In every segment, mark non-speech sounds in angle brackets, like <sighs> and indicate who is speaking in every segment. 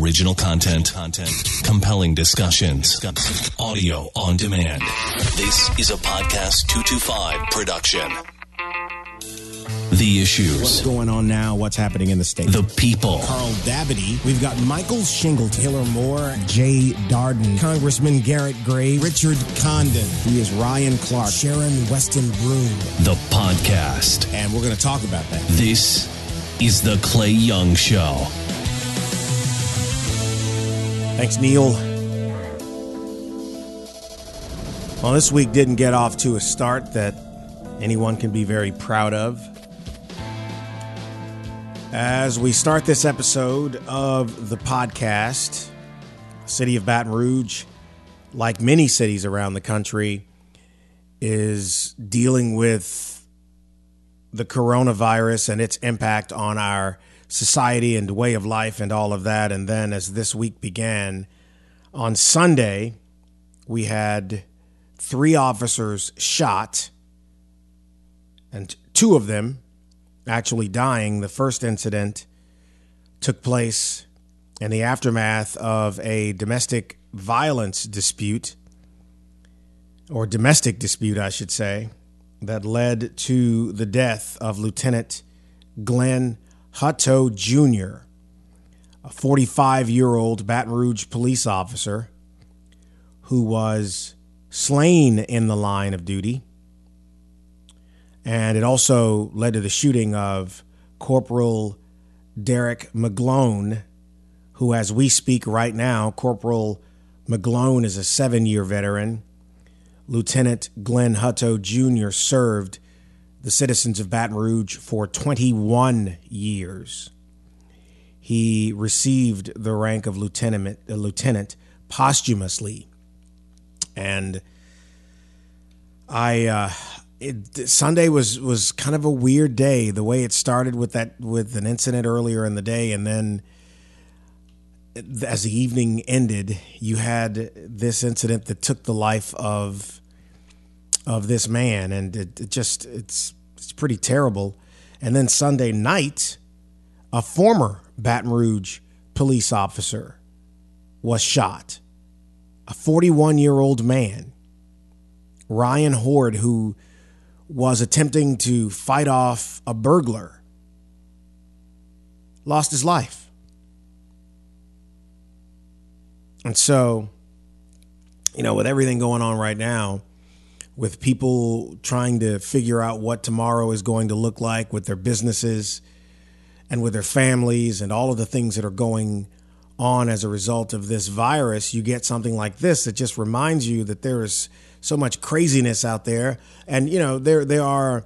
Speaker 1: Original content, content, compelling discussions, audio on demand. This is a podcast 225 production. The issues.
Speaker 2: What's going on now? What's happening in the state?
Speaker 1: the people,
Speaker 2: Carl Davity. We've got Michael Shingle, Taylor Moore, Jay Darden, Congressman Garrett Gray, Richard Condon. He is Ryan Clark, Sharon Weston Broome,
Speaker 1: the podcast.
Speaker 2: and we're going to talk about that.
Speaker 1: This is the Clay Young Show.
Speaker 2: Thanks, Neil. Well, this week didn't get off to a start that anyone can be very proud of. As we start this episode of the podcast, city of Baton Rouge, like many cities around the country, is dealing with the coronavirus and its impact on our society and way of life and all of that. And then, as this week began, on Sunday, we had three officers shot, and two of them actually dying. The first incident took place in the aftermath of a domestic violence dispute, or domestic dispute, I should say, that led to the death of Lieutenant Glenn Hutto Jr., a 45 year old Baton Rouge police officer who was slain in the line of duty. And it also led to the shooting of Corporal Derek McGlone, who, as we speak right now, Corporal McGlone is a seven year veteran. Lieutenant Glenn Hutto Jr. served the citizens of Baton Rouge for 21 years. He received the rank of lieutenant, uh, lieutenant posthumously. And I, uh, it, Sunday was was kind of a weird day. The way it started with that with an incident earlier in the day, and then as the evening ended, you had this incident that took the life of of this man, and it, it just it's it's pretty terrible. And then Sunday night, a former Baton Rouge police officer was shot. A 41 year old man, Ryan Horde, who was attempting to fight off a burglar, lost his life. And so, you know, with everything going on right now, with people trying to figure out what tomorrow is going to look like with their businesses and with their families and all of the things that are going on as a result of this virus, you get something like this that just reminds you that there is so much craziness out there. And, you know, there, there are,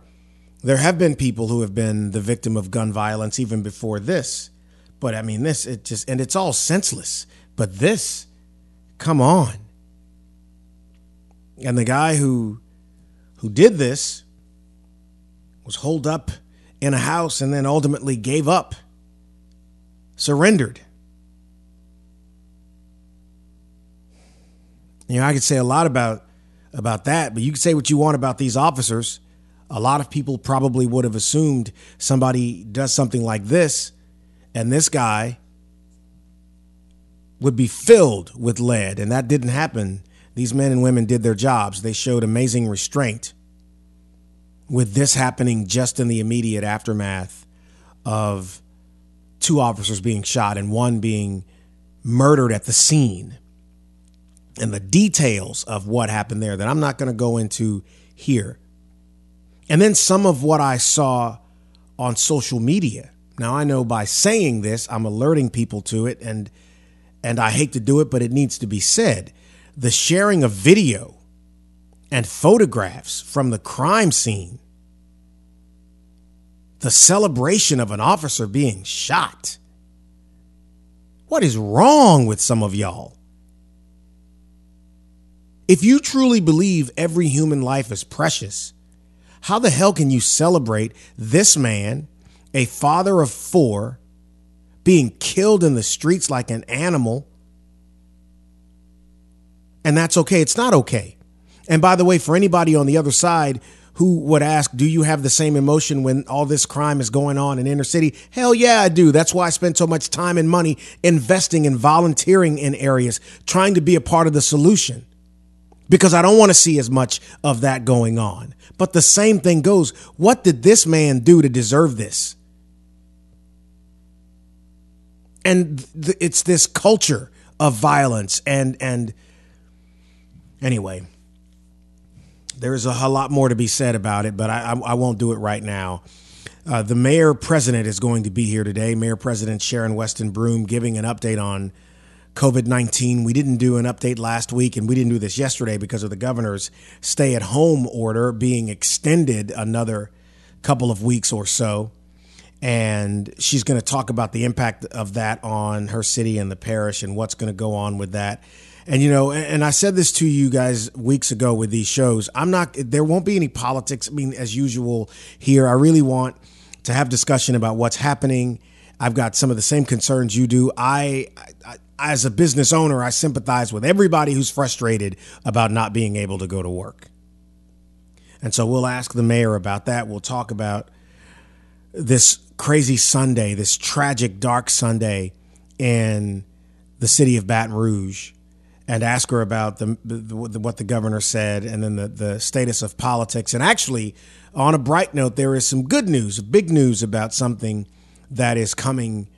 Speaker 2: there have been people who have been the victim of gun violence even before this. But I mean, this, it just, and it's all senseless. But this, come on. And the guy who who did this was holed up in a house and then ultimately gave up, surrendered. You know, I could say a lot about about that, but you can say what you want about these officers. A lot of people probably would have assumed somebody does something like this, and this guy would be filled with lead, and that didn't happen. These men and women did their jobs. They showed amazing restraint. With this happening just in the immediate aftermath of two officers being shot and one being murdered at the scene, and the details of what happened there that I'm not going to go into here. And then some of what I saw on social media. Now I know by saying this, I'm alerting people to it and and I hate to do it, but it needs to be said. The sharing of video and photographs from the crime scene, the celebration of an officer being shot. What is wrong with some of y'all? If you truly believe every human life is precious, how the hell can you celebrate this man, a father of four, being killed in the streets like an animal? And that's okay. It's not okay. And by the way, for anybody on the other side who would ask, Do you have the same emotion when all this crime is going on in inner city? Hell yeah, I do. That's why I spend so much time and money investing and volunteering in areas, trying to be a part of the solution because I don't want to see as much of that going on. But the same thing goes. What did this man do to deserve this? And th- it's this culture of violence and and anyway, there's a, lot more to be said about it, but I, I, I won't do it right now. Uh, the mayor president is going to be here today. Mayor President Sharon Weston Broome giving an update on COVID 19. We didn't do an update last week, and we didn't do this yesterday because of the governor's stay at home order being extended another couple of weeks or so. And she's going to talk about the impact of that on her city and the parish and what's going to go on with that. And you know, and I said this to you guys weeks ago with these shows. I'm not there won't be any politics. I mean, as usual here, I really want to have discussion about what's happening. I've got some of the same concerns you do. I, I as a business owner, I sympathize with everybody who's frustrated about not being able to go to work. And so we'll ask the mayor about that. We'll talk about this crazy Sunday, this tragic, dark Sunday in the city of Baton Rouge, and ask her about the, the, what the governor said and then the, the status of politics. And actually, on a bright note, there is some good news, big news about something that is coming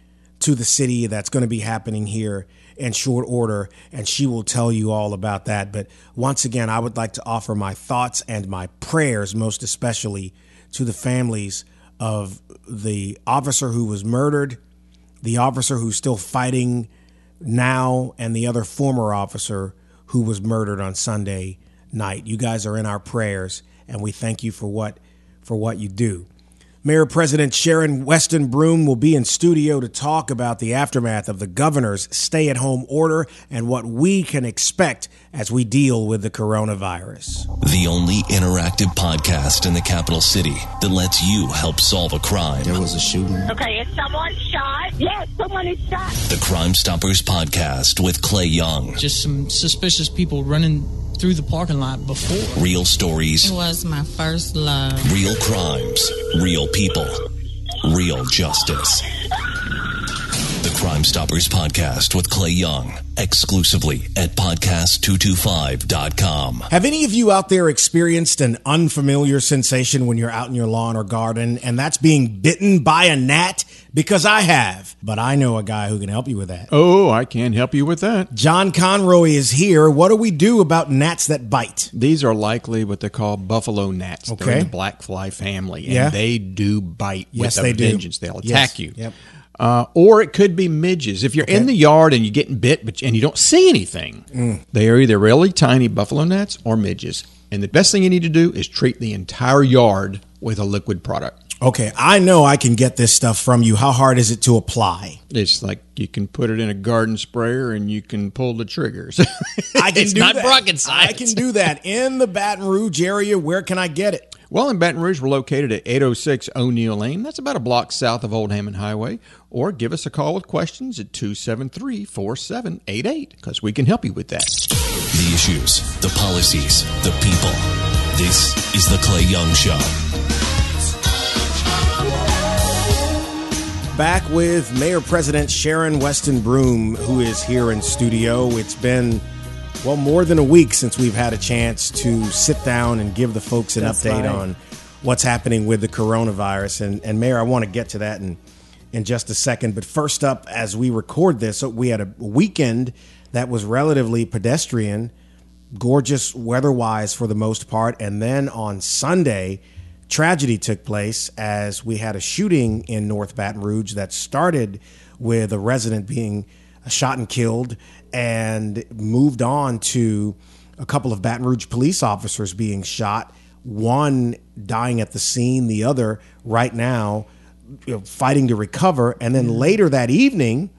Speaker 2: to the city that's going to be happening here in short order, and she will tell you all about that. But once again, I would like to offer my thoughts and my prayers, most especially to the families of the officer who was murdered, the officer who's still fighting now, and the other former officer who was murdered on Sunday night. You guys are in our prayers, and we thank you for what for what you do. Mayor President Sharon Weston Broome will be in studio to talk about the aftermath of the governor's stay at home order and what we can expect as we deal with the coronavirus.
Speaker 1: The only interactive podcast in the capital city that lets you help solve a crime.
Speaker 3: There was a shooting.
Speaker 4: Okay, is someone shot? Yes, someone is shot.
Speaker 1: The Crime Stoppers podcast with Clay Young.
Speaker 5: Just some suspicious people running through the parking lot before.
Speaker 1: Real stories.
Speaker 6: It was my first love.
Speaker 1: Real crimes. Real people. Real justice. The Crime Stoppers podcast with Clay Young, exclusively at podcast225.com.
Speaker 2: Have any of you out there experienced an unfamiliar sensation when you're out in your lawn or garden and that's being bitten by a gnat? Because I have, but I know a guy who can help you with that.
Speaker 7: Oh, I can help you with that.
Speaker 2: John Conroy is here. What do we do about gnats that bite?
Speaker 7: These are likely what they call buffalo gnats.
Speaker 2: Okay.
Speaker 7: They're in the black fly family, and
Speaker 2: Yeah.
Speaker 7: they do bite
Speaker 2: Yes,
Speaker 7: with
Speaker 2: they
Speaker 7: a
Speaker 2: do.
Speaker 7: vengeance. They'll
Speaker 2: Yes.
Speaker 7: attack you.
Speaker 2: Yep.
Speaker 7: Uh, or it could be midges. If you're in the yard and you're getting bit, but and you don't see anything,
Speaker 2: Mm.
Speaker 7: they are either really tiny buffalo gnats or midges. And the best thing you need to do is treat the entire yard with a liquid product.
Speaker 2: Okay, I know I can get this stuff from you. How hard is it to apply?
Speaker 7: It's like you can put it in a garden sprayer and you can pull the triggers. <laughs>
Speaker 2: I can
Speaker 7: it's
Speaker 2: do
Speaker 7: not
Speaker 2: that.
Speaker 7: rocket science.
Speaker 2: I can do that in the Baton Rouge area. Where can I get it?
Speaker 7: Well, in Baton Rouge, we're located at 806 O'Neill Lane. That's about a block south of Old Hammond Highway. Or give us a call with questions at 273 4788 because we can help you with that.
Speaker 1: The issues, the policies, the people. This is The Clay Young Show.
Speaker 2: Back with Mayor President Sharon Weston Broome, who is here in studio. It's been, well, more than a week since we've had a chance to sit down and give the folks an
Speaker 3: That's
Speaker 2: update
Speaker 3: right.
Speaker 2: on what's happening with the coronavirus. And, and Mayor, I want to get to that in, in just a second. But first up, as we record this, we had a weekend that was relatively pedestrian, gorgeous weather wise for the most part. And then on Sunday, tragedy took place as we had a shooting in North Baton Rouge that started with a resident being shot and killed and moved on to a couple of Baton Rouge police officers being shot, one dying at the scene, the other right now you know, fighting to recover. And then mm-hmm. later that evening,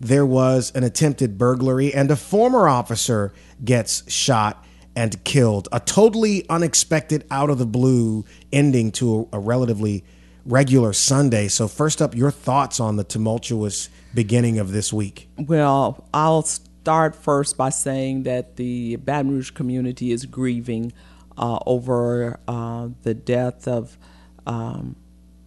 Speaker 2: there was an attempted burglary and a former officer gets shot and killed. A totally unexpected, out of the blue ending to a, a relatively regular Sunday. So, first up, your thoughts on the tumultuous beginning of this week.
Speaker 3: Well, I'll start first by saying that the Baton Rouge community is grieving uh, over uh, the death of um,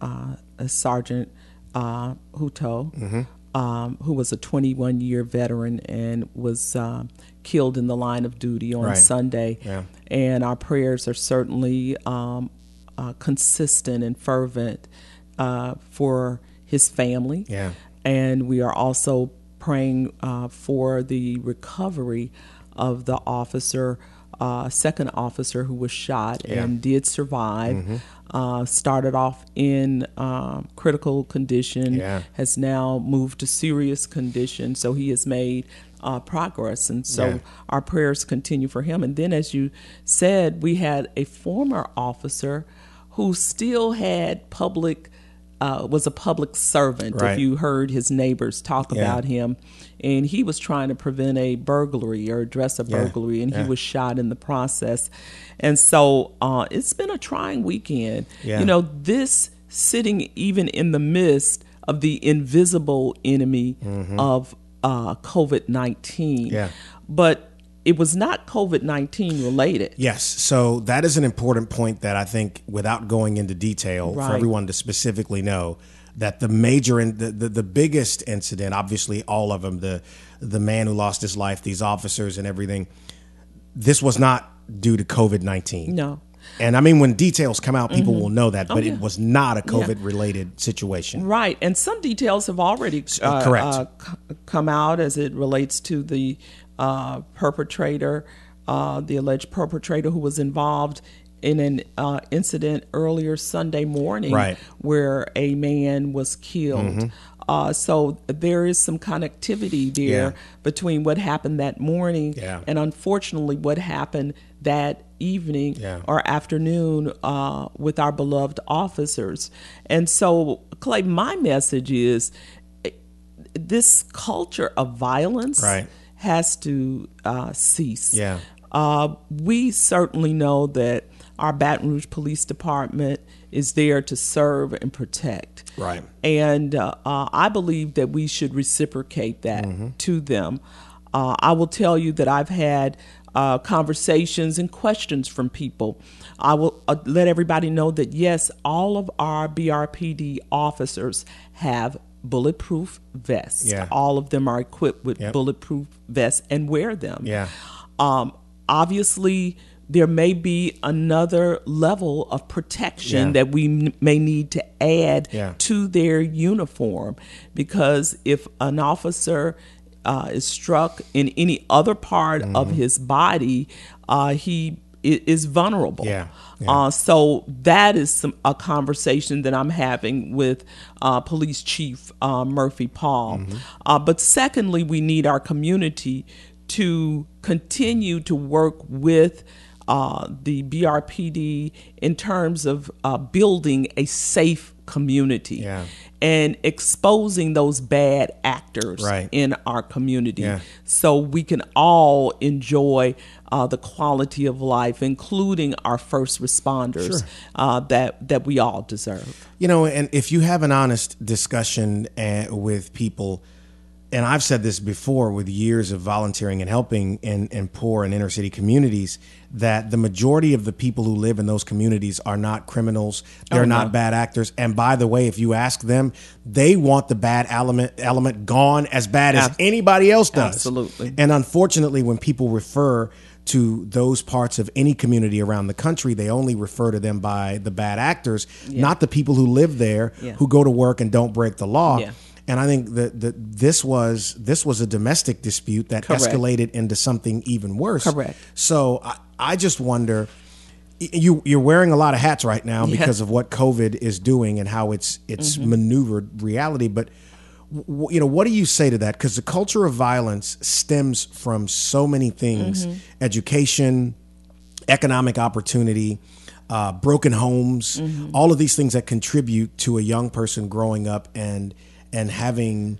Speaker 3: uh, Sergeant uh, Hutto,
Speaker 2: Mm-hmm.
Speaker 3: Um, who was a 21 year veteran and was uh, killed in the line of duty on
Speaker 2: Right.
Speaker 3: Sunday.
Speaker 2: Yeah.
Speaker 3: And our prayers are certainly um, uh, consistent and fervent uh, for his family.
Speaker 2: Yeah.
Speaker 3: And we are also praying uh, for the recovery of the officer, uh, second officer who was shot
Speaker 2: Yeah.
Speaker 3: and did survive.
Speaker 2: Mm-hmm.
Speaker 3: Uh, started off in um critical condition,
Speaker 2: Yeah.
Speaker 3: has now moved to serious condition. So he has made uh, progress, and so
Speaker 2: Yeah.
Speaker 3: our prayers continue for him. And then, as you said, we had a former officer who still had public. Uh, was a public servant.
Speaker 2: Right.
Speaker 3: If you heard his neighbors talk
Speaker 2: Yeah.
Speaker 3: about him, and he was trying to prevent a burglary or address a
Speaker 2: Yeah.
Speaker 3: burglary, and
Speaker 2: Yeah.
Speaker 3: he was shot in the process. And so uh, it's been a trying weekend.
Speaker 2: Yeah.
Speaker 3: You know, this sitting even in the midst of the invisible enemy of uh, COVID 19.
Speaker 2: Mm-hmm. Yeah.
Speaker 3: But it was not COVID 19 related.
Speaker 2: Yes. So that is an important point that I think, without going into detail, for everyone to specifically know that the major and the, the, the biggest incident, obviously all of them, the the man who lost his life, these officers and everything, this was not due to COVID nineteen.
Speaker 3: No.
Speaker 2: And I mean, when details come out, people will know that, but
Speaker 3: Oh, yeah.
Speaker 2: it was not a COVID related situation.
Speaker 3: Right, and some details have already uh,
Speaker 2: correct.
Speaker 3: uh, c- come out as it relates to the uh, perpetrator, uh, the alleged perpetrator who was involved in an uh, incident earlier Sunday morning,
Speaker 2: Right.
Speaker 3: where a man was killed.
Speaker 2: Mm-hmm.
Speaker 3: Uh, so there is some connectivity there
Speaker 2: Yeah.
Speaker 3: between what happened that morning
Speaker 2: Yeah.
Speaker 3: and unfortunately what happened that evening
Speaker 2: Yeah.
Speaker 3: or afternoon uh, with our beloved officers. And so, Clay, my message is eh, this culture of violence
Speaker 2: Right.
Speaker 3: Has to uh, cease.
Speaker 2: Yeah.
Speaker 3: Uh, we certainly know that our Baton Rouge Police Department is there to serve and protect.
Speaker 2: Right.
Speaker 3: And uh, uh, I believe that we should reciprocate that
Speaker 2: Mm-hmm.
Speaker 3: to them. Uh, I will tell you that I've had uh, conversations and questions from people. I will uh, let everybody know that yes, all of our BRPD officers have bulletproof vests.
Speaker 2: Yeah.
Speaker 3: All of them are equipped with
Speaker 2: Yep.
Speaker 3: bulletproof vests and wear them.
Speaker 2: Yeah.
Speaker 3: Um, obviously, there may be another level of protection
Speaker 2: Yeah.
Speaker 3: that we n- may need to add
Speaker 2: Yeah.
Speaker 3: to their uniform because if an officer uh, is struck in any other part
Speaker 2: Mm-hmm.
Speaker 3: of his body, uh, he is vulnerable.
Speaker 2: Yeah. Yeah.
Speaker 3: Uh, so that is some, a conversation that I'm having with uh, Police Chief uh, Murphy Paul.
Speaker 2: Mm-hmm.
Speaker 3: Uh, but secondly, we need our community to continue to work with uh, the BRPD in terms of uh, building a safe community
Speaker 2: Yeah.
Speaker 3: and exposing those bad actors
Speaker 2: Right.
Speaker 3: in our community
Speaker 2: Yeah.
Speaker 3: so we can all enjoy uh, the quality of life, including our first responders uh, that that we all deserve.
Speaker 2: You know, and if you have an honest discussion uh, with people, and I've said this before with years of volunteering and helping in, in poor and inner city communities, that the majority of the people who live in those communities are not criminals. They're
Speaker 3: Oh,
Speaker 2: not bad actors. And by the way, if you ask them, they want the bad element element gone as bad as
Speaker 3: Ab-
Speaker 2: anybody else does.
Speaker 3: Absolutely.
Speaker 2: And unfortunately, when people refer to those parts of any community around the country, they only refer to them by the bad actors, not the people who live there,
Speaker 3: Yeah.
Speaker 2: who go to work and don't break the law.
Speaker 3: Yeah.
Speaker 2: And I think that, that this was this was a domestic dispute that
Speaker 3: Correct.
Speaker 2: escalated into something even worse.
Speaker 3: Correct.
Speaker 2: So I, I just wonder. You you're wearing a lot of hats right now
Speaker 3: Yeah. Mm-hmm.
Speaker 2: because of what COVID is doing and how it's it's maneuvered reality. But w- you know, what do you say to that? Because the culture of violence stems from so many things:
Speaker 3: Mm-hmm.
Speaker 2: education, economic opportunity, uh, broken homes,
Speaker 3: Mm-hmm.
Speaker 2: all of these things that contribute to a young person growing up and and having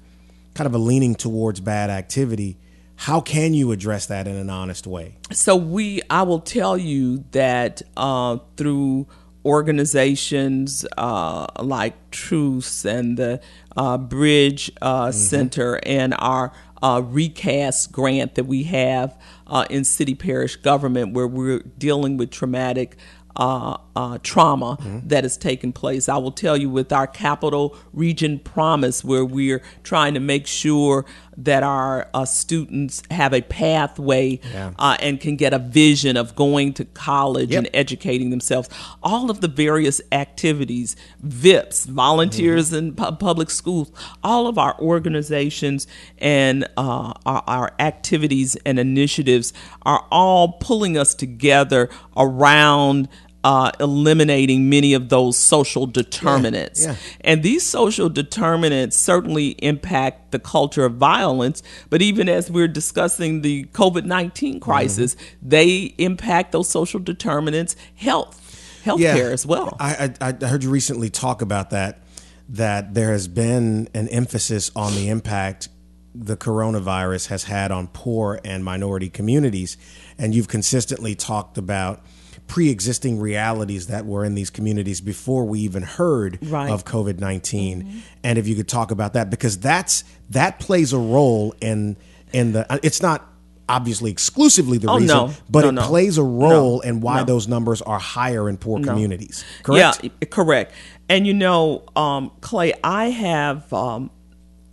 Speaker 2: kind of a leaning towards bad activity. How can you address that in an honest way?
Speaker 3: So we, I will tell you that uh, through organizations uh, like Truce and the uh, Bridge uh, Center and our uh, recast grant that we have uh, in city parish government where we're dealing with traumatic uh, uh, trauma that has taken place. I will tell you with our capital region promise, where we're trying to make sure that our uh, students have a pathway
Speaker 2: Yeah.
Speaker 3: uh, and can get a vision of going to college
Speaker 2: Yep.
Speaker 3: and educating themselves. All of the various activities, VIPs, volunteers in pu- public schools, all of our organizations and uh, our, our activities and initiatives are all pulling us together around. Uh, eliminating many of those social determinants.
Speaker 2: yeah.
Speaker 3: And these social determinants certainly impact the culture of violence, but even as we're discussing the COVID 19 crisis, they impact those social determinants, health, healthcare as well.
Speaker 2: I, I, I heard you recently talk about that, that there has been an emphasis on the impact the coronavirus has had on poor and minority communities. And you've consistently talked about pre existing realities that were in these communities before we even heard
Speaker 3: Right.
Speaker 2: of COVID 19. And if you could talk about that, because that's that plays a role in, in the, it's not obviously exclusively the
Speaker 3: Oh,
Speaker 2: reason,
Speaker 3: no.
Speaker 2: but
Speaker 3: No,
Speaker 2: it
Speaker 3: no.
Speaker 2: plays a role in why those numbers are higher in poor communities. Correct?
Speaker 3: Yeah, correct. And you know, um, Clay, I have, um,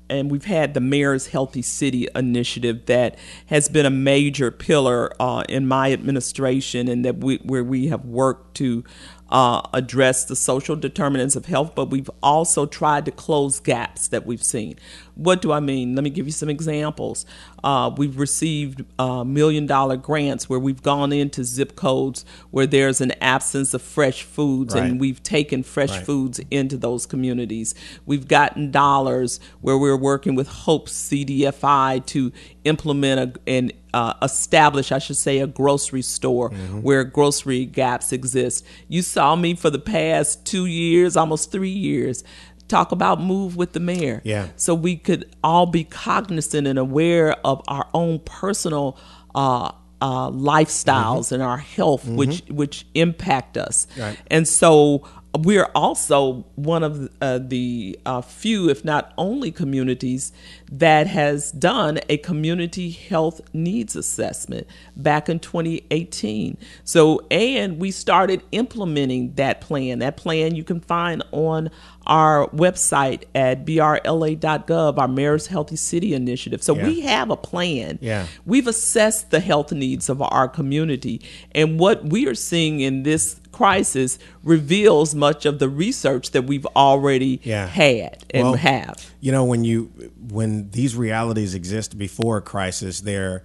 Speaker 3: and we've had the Mayor's Healthy City initiative that has been a major pillar uh, in my administration, and that we where we have worked to uh, address the social determinants of health, but we've also tried to close gaps that we've seen. What do I mean? Let me give you some examples. Uh, we've received uh, million dollar grants where we've gone into zip codes where there's an absence of fresh foods,
Speaker 2: Right.
Speaker 3: and we've taken fresh
Speaker 2: Right.
Speaker 3: foods into those communities. We've gotten dollars where we're working with Hope CDFI to implement a, and uh, establish, I should say, a grocery store
Speaker 2: Mm-hmm.
Speaker 3: where grocery gaps exist. You saw me for the past two years, almost three years. Talk about move with the mayor.
Speaker 2: Yeah.
Speaker 3: So we could all be cognizant and aware of our own personal uh, uh, lifestyles and our health, which which impact us.
Speaker 2: Right.
Speaker 3: And so we're also one of uh, the uh, few, if not only, communities that has done a community health needs assessment back in 2018. So, and we started implementing that plan. That plan you can find on our website at brla.gov, our Mayor's Healthy City Initiative. So
Speaker 2: Yeah.
Speaker 3: we have a plan.
Speaker 2: Yeah.
Speaker 3: We've assessed the health needs of our community, and what we are seeing in this crisis reveals much of the research that we've already
Speaker 2: Yeah.
Speaker 3: had and
Speaker 2: Well,
Speaker 3: have.
Speaker 2: You know, when you when these realities exist before a crisis, they're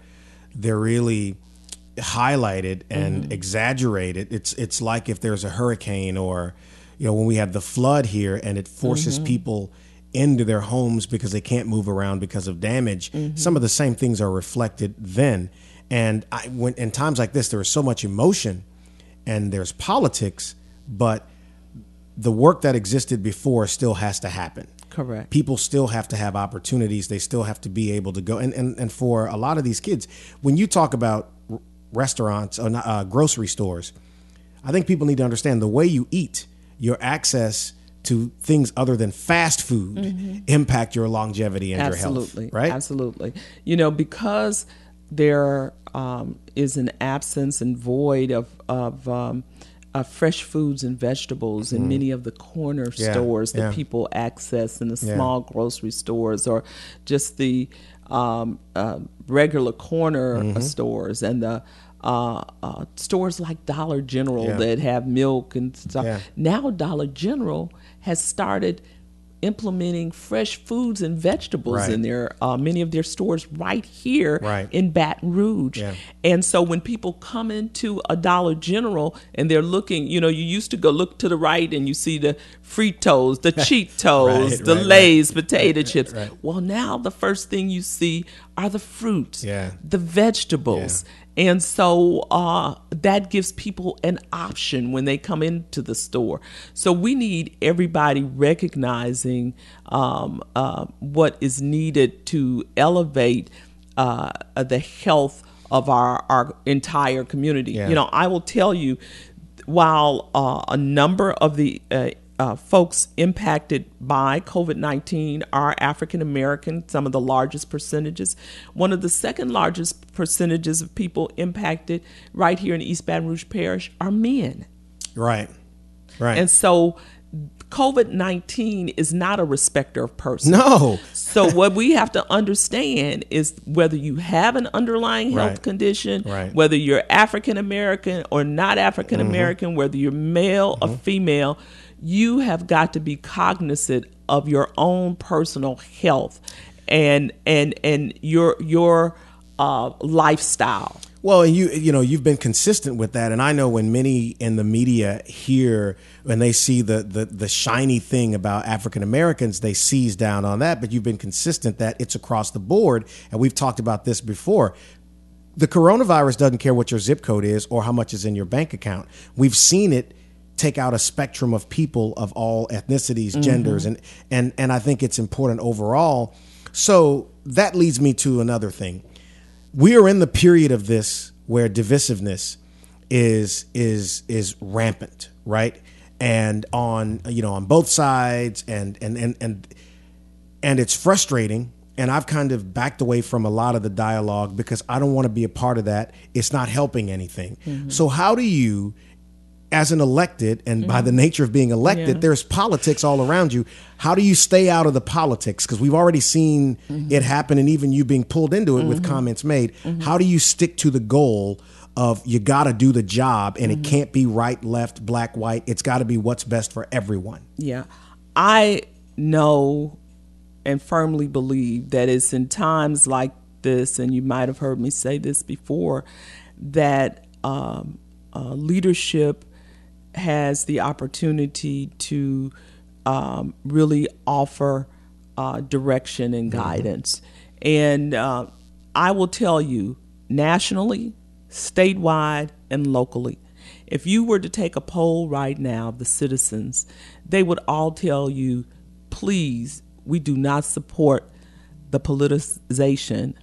Speaker 2: they're really highlighted and
Speaker 3: Mm-hmm.
Speaker 2: exaggerated. It's it's like if there's a hurricane or you know when we have the flood here and it forces
Speaker 3: Mm-hmm.
Speaker 2: people into their homes because they can't move around because of damage.
Speaker 3: Mm-hmm.
Speaker 2: Some of the same things are reflected then. And I when in times like this there is so much emotion and there's politics, but the work that existed before still has to happen
Speaker 3: Correct.
Speaker 2: people still have to have opportunities they still have to be able to go and and, and for a lot of these kids when you talk about r- restaurants or uh, grocery stores i think people need to understand the way you eat your access to things other than fast food impact your longevity and
Speaker 3: Absolutely.
Speaker 2: your health right
Speaker 3: Absolutely. You know, because there um, is an absence and void of, of um, uh, fresh foods and vegetables in many of the corner
Speaker 2: Mm. Yeah,
Speaker 3: stores that
Speaker 2: yeah.
Speaker 3: people access in the
Speaker 2: Yeah.
Speaker 3: small grocery stores or just the um, uh, regular corner uh,
Speaker 2: Mm-hmm.
Speaker 3: stores and the uh, uh, stores like Dollar General
Speaker 2: Yeah.
Speaker 3: that have milk and stuff.
Speaker 2: Yeah.
Speaker 3: Now Dollar General has started implementing fresh foods and vegetables
Speaker 2: Right.
Speaker 3: in their uh, many of their stores right here
Speaker 2: Right.
Speaker 3: in Baton Rouge.
Speaker 2: Yeah.
Speaker 3: And so when people come into a Dollar General and they're looking, you know, you used to go look to the right and you see the Fritos, the <laughs> Cheetos,
Speaker 2: Right,
Speaker 3: the. Lay's potato chips. Well, now the first thing you see are the fruits,
Speaker 2: Yeah.
Speaker 3: the vegetables. And so uh, that gives people an option when they come into the store. So we need everybody recognizing um, uh, what is needed to elevate uh, the health of our, our entire community.
Speaker 2: Yeah.
Speaker 3: You know, I will tell you, while uh, a number of the uh, folks impacted by COVID 19 are African American, some of the largest percentages. One of the second largest percentages of people impacted right here in East Baton Rouge Parish are men.
Speaker 2: Right. Right.
Speaker 3: And so COVID 19 is not a respecter of persons.
Speaker 2: no.
Speaker 3: So what we have to understand is whether you have an underlying health
Speaker 2: Right.
Speaker 3: condition,
Speaker 2: Right.
Speaker 3: whether you're African American or not African American, whether you're male or female, you have got to be cognizant of your own personal health and and and your your uh, lifestyle.
Speaker 2: Well, and you you know you've been consistent with that, and I know when many in the media hear when they see the the, the shiny thing about African Americans, they seize down on that. But you've been consistent that it's across the board, and we've talked about this before. The coronavirus doesn't care what your zip code is or how much is in your bank account. We've seen it take out a spectrum of people of all ethnicities, mm-hmm. genders, and and and I think it's important overall. So that leads me to another thing we are in the period of this where divisiveness is is is rampant, right? And on you know on both sides, and and and and and it's frustrating. And I've kind of backed away from a lot of the dialogue because I don't want to be a part of that. It's not helping anything. Mm-hmm. So how do you as an elected and by the nature of being elected
Speaker 3: Mm-hmm. Yeah.
Speaker 2: there's politics all around you how do you stay out of the politics because we've already seen
Speaker 3: Mm-hmm.
Speaker 2: it happen and even you being pulled into it with comments made
Speaker 3: Mm-hmm.
Speaker 2: how do you stick to the goal of you got to do the job and
Speaker 3: Mm-hmm.
Speaker 2: it can't be right left black white it's got to be what's best for everyone
Speaker 3: Yeah. I know and firmly believe that it's in times like this, and you might have heard me say this before, that um, uh, leadership has the opportunity to um, really offer uh, direction and guidance. And uh, I will tell you, nationally, statewide, and locally, if you were to take a poll right now of the citizens, they would all tell you, please, we do not support the politicization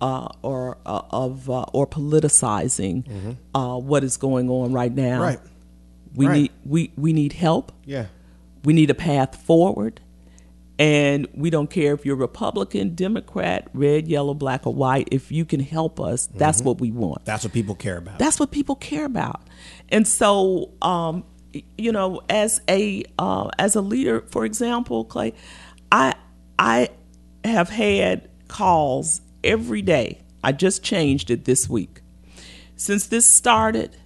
Speaker 3: uh, or uh, of uh, or politicizing uh, what is going on right now.
Speaker 2: Right.
Speaker 3: We
Speaker 2: Right.
Speaker 3: need we we need help.
Speaker 2: yeah
Speaker 3: We need a path forward. And we don't care if you're Republican, Democrat, red, yellow, black, or white. If you can help us, that's what we want.
Speaker 2: that's what people care about
Speaker 3: That's what people care about. And so, um, you know, as a uh, as a leader, for example, Clay, I I have had calls every day. I just changed it this week. Since this started,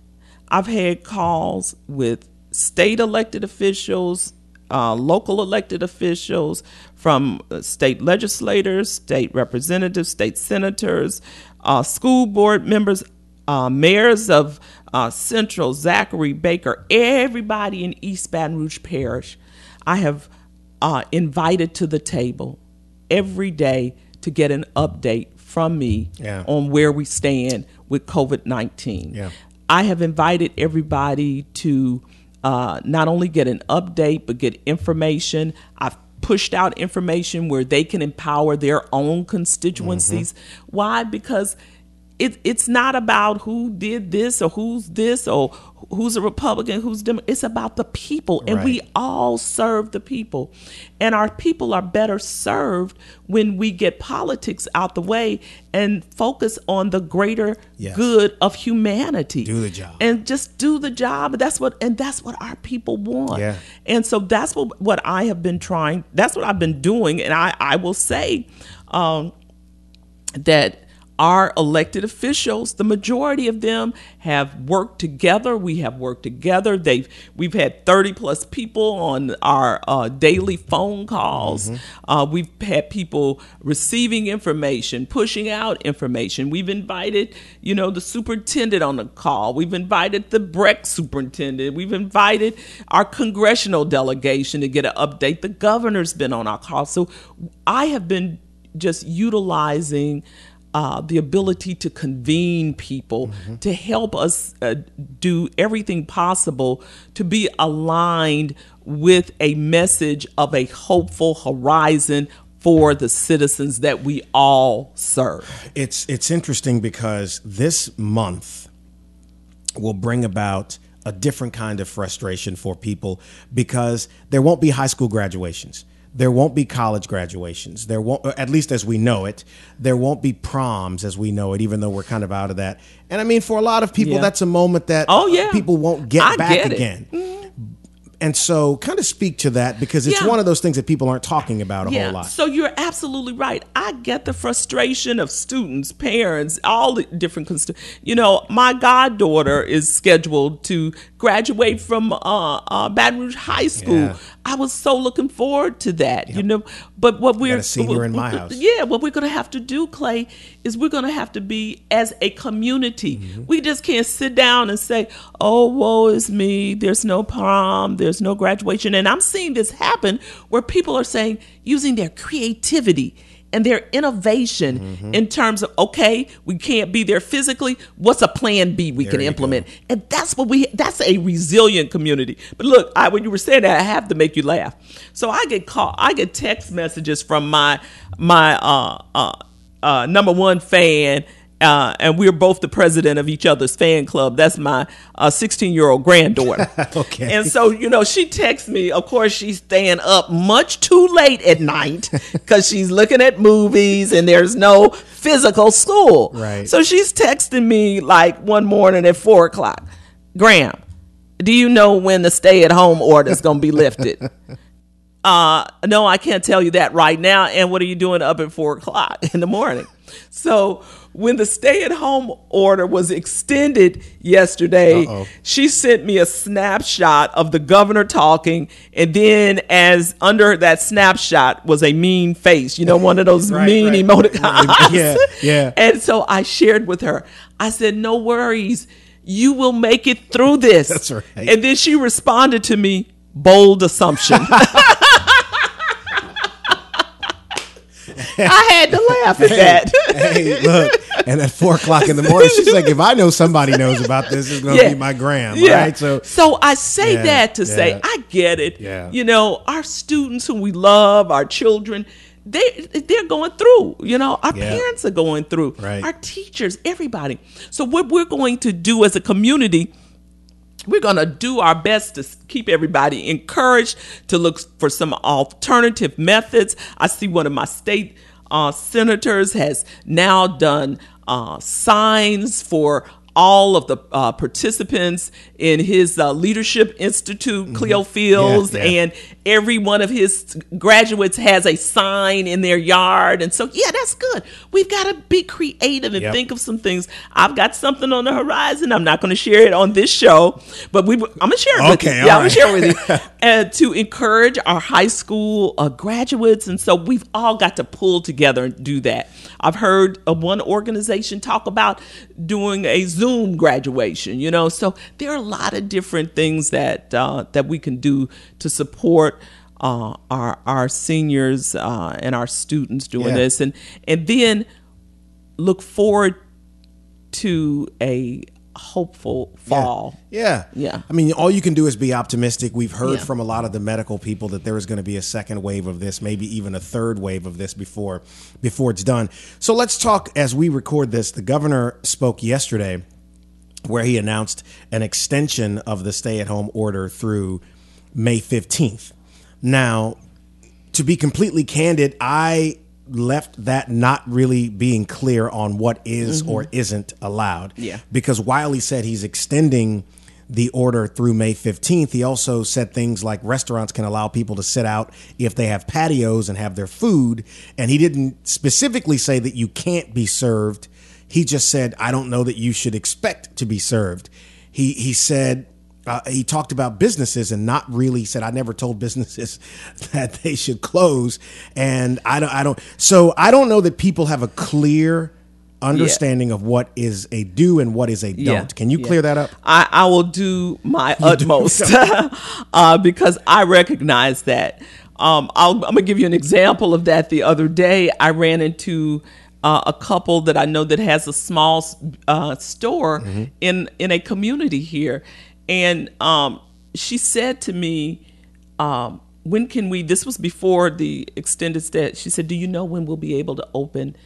Speaker 3: I've had calls with state elected officials, uh, local elected officials, from uh, state legislators, state representatives, state senators, uh, school board members, uh, mayors of uh, Central, Zachary, Baker, everybody in East Baton Rouge Parish. I have uh, invited to the table every day to get an update from me
Speaker 2: Yeah.
Speaker 3: on where we stand with COVID 19.
Speaker 2: Yeah.
Speaker 3: I have invited everybody to uh, not only get an update, but get information. I've pushed out information where they can empower their own constituencies. Why? Because it, it's not about who did this or who's this or who's a Republican, who's Democrat. It's about the people, and we all serve the people. And our people are better served when we get politics out the way and focus on the greater
Speaker 2: Yes.
Speaker 3: good of humanity.
Speaker 2: Do the job.
Speaker 3: And just do the job. That's what and that's what our people want.
Speaker 2: Yeah.
Speaker 3: And so that's what what I have been trying that's what I've been doing. And I, I will say um, that our elected officials, the majority of them have worked together. We have worked together. They've we've had thirty plus people on our uh, daily phone calls. Uh, we've had people receiving information, pushing out information. We've invited, you know, the superintendent on the call. We've invited the Breck superintendent. We've invited our congressional delegation to get an update. The governor's been on our call. So I have been just utilizing uh, the ability to convene people to help us uh, do everything possible to be aligned with a message of a hopeful horizon for the citizens that we all serve.
Speaker 2: it's it's interesting because this month will bring about a different kind of frustration for people because there won't be high school graduations. There won't be college graduations. There won't, uh, at least as we know it, there won't be proms as we know it, even though we're kind of out of that. And I mean, for a lot of people,
Speaker 3: Yeah.
Speaker 2: that's a moment that
Speaker 3: Oh, yeah.
Speaker 2: people won't get
Speaker 3: I
Speaker 2: back
Speaker 3: get
Speaker 2: again. Mm-hmm. And so, kind of speak to that because it's
Speaker 3: Yeah.
Speaker 2: one of those things that people aren't talking about a whole lot.
Speaker 3: So you're absolutely right. I get the frustration of students, parents, all the different const- You know, my goddaughter is scheduled to graduate from uh, uh, Baton Rouge High School.
Speaker 2: Yeah.
Speaker 3: I was so looking forward to that. You know, but what we're
Speaker 2: a senior in my house.
Speaker 3: Yeah, what we're going to have to do, Clay, is we're going to have to be as a community.
Speaker 2: Mm-hmm.
Speaker 3: We just can't sit down and say, "Oh, woe is me. There's no prom. There's no graduation." And I'm seeing this happen where people are saying using their creativity and their innovation
Speaker 2: Mm-hmm.
Speaker 3: in terms of okay, we can't be there physically. What's a plan B we can
Speaker 2: you
Speaker 3: implement? And that's what we. That's a resilient community. But look, I, when you were saying that, I have to make you laugh. So I get call, I get text messages from my my uh, uh, uh, number one fan. Uh, and we're both the president of each other's fan club. That's my 16 year old granddaughter. <laughs>
Speaker 2: Okay.
Speaker 3: And so, you know, she texts me. Of course, she's staying up much too late at night <laughs> because she's looking at movies and there's no physical school.
Speaker 2: Right.
Speaker 3: So she's texting me like one morning at four o'clock. Gram, do you know when the stay at home order is going to be lifted? <laughs> uh, no, I can't tell you that right now. And what are you doing up at four o'clock in the morning? So when the stay at home order was extended yesterday,
Speaker 2: Uh-oh.
Speaker 3: she sent me a snapshot of the governor talking. And then as under that snapshot was a mean face, you know, one of those <laughs>
Speaker 2: Right,
Speaker 3: mean
Speaker 2: right.
Speaker 3: emoticons.
Speaker 2: Yeah, yeah. <laughs>
Speaker 3: And so I shared with her. I said, "No worries, you will make it through this." <laughs>
Speaker 2: That's right.
Speaker 3: And then she responded to me, "Bold assumption." <laughs> I had to laugh at that.
Speaker 2: hey, look, and at four o'clock in the morning, she's like, if I know somebody knows about this, it's going to
Speaker 3: Yeah.
Speaker 2: be my gram,
Speaker 3: Yeah.
Speaker 2: right? So,
Speaker 3: so I say
Speaker 2: Yeah,
Speaker 3: that to say. I get it.
Speaker 2: Yeah.
Speaker 3: You know, our students who we love, our children, they they're going through. You know, our parents are going through.
Speaker 2: Right.
Speaker 3: Our teachers, everybody. So what we're going to do as a community we're going to do our best to keep everybody encouraged to look for some alternative methods. I see one of my state uh, senators has now done uh, signs for all of the uh, participants in his uh, leadership institute, Cleo Fields,
Speaker 2: Mm-hmm. Yeah, yeah.
Speaker 3: and every one of his graduates has a sign in their yard. And so, yeah, that's good. We've got to be creative and
Speaker 2: Yep.
Speaker 3: think of some things. I've got something on the horizon. I'm not going to share it on this show, but we. I'm going to share it with you. Yeah, I'm going to share it with you. <laughs> and to encourage our high school uh, graduates. And so we've all got to pull together and do that. I've heard of one organization talk about doing a Zoom graduation, you know, so there are a lot of different things that uh, that we can do to support uh, our our seniors uh, and our students doing
Speaker 2: Yeah.
Speaker 3: this, and and then look forward to a hopeful fall.
Speaker 2: yeah.
Speaker 3: Yeah.
Speaker 2: I mean, all you can do is be optimistic. We've heard
Speaker 3: Yeah.
Speaker 2: from a lot of the medical people that there is going to be a second wave of this, maybe even a third wave of this before before it's done. So let's talk as we record this. The governor spoke yesterday where he announced an extension of the stay-at-home order through May 15th. Now, to be completely candid, I left that not really being clear on what is mm-hmm. or isn't allowed.
Speaker 3: Yeah.
Speaker 2: Because while he said he's extending the order through May 15th, he also said things like restaurants can allow people to sit out if they have patios and have their food. And he didn't specifically say that you can't be served. He just said, I don't know that you should expect to be served. He, he said, uh, he talked about businesses and not really said I never told businesses <laughs> that they should close and I don't I don't so I don't know that people have a clear understanding of what is a do and what is a don't.
Speaker 3: Yeah,
Speaker 2: Can you
Speaker 3: yeah.
Speaker 2: clear that up?
Speaker 3: I, I will do my utmost <laughs> <laughs> uh, because I recognize that. Um, I'll, I'm gonna give you an example of that. The other day, I ran into uh, a couple that I know that has a small uh, store in in a community here, and um, she said to me, um, "When can we?" This was before the extended stay. She said, "Do you know when we'll be able to open?"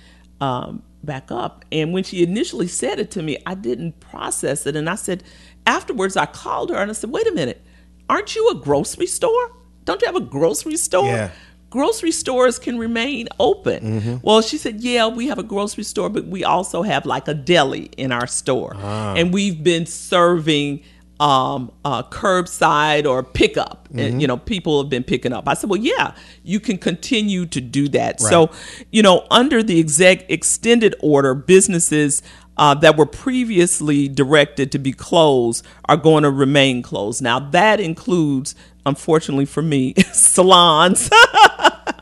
Speaker 3: Um, back up. And when she initially said it to me, I didn't process it. And I said, afterwards, I called her and I said, "Wait a minute, aren't you a grocery store? Don't you have a grocery store?"
Speaker 2: Yeah.
Speaker 3: Grocery stores can remain open.
Speaker 2: Mm-hmm.
Speaker 3: Well, she said, Yeah, we have a grocery store, but we also have like a deli in our store.
Speaker 2: Ah.
Speaker 3: And we've been serving um, uh, curbside or pickup.
Speaker 2: Mm-hmm.
Speaker 3: And, you know, people have been picking up. I said, well, yeah, you can continue to do that. So, you know, under the exec extended order, businesses uh, that were previously directed to be closed are going to remain closed. Now, that includes, unfortunately for me, <laughs> salons,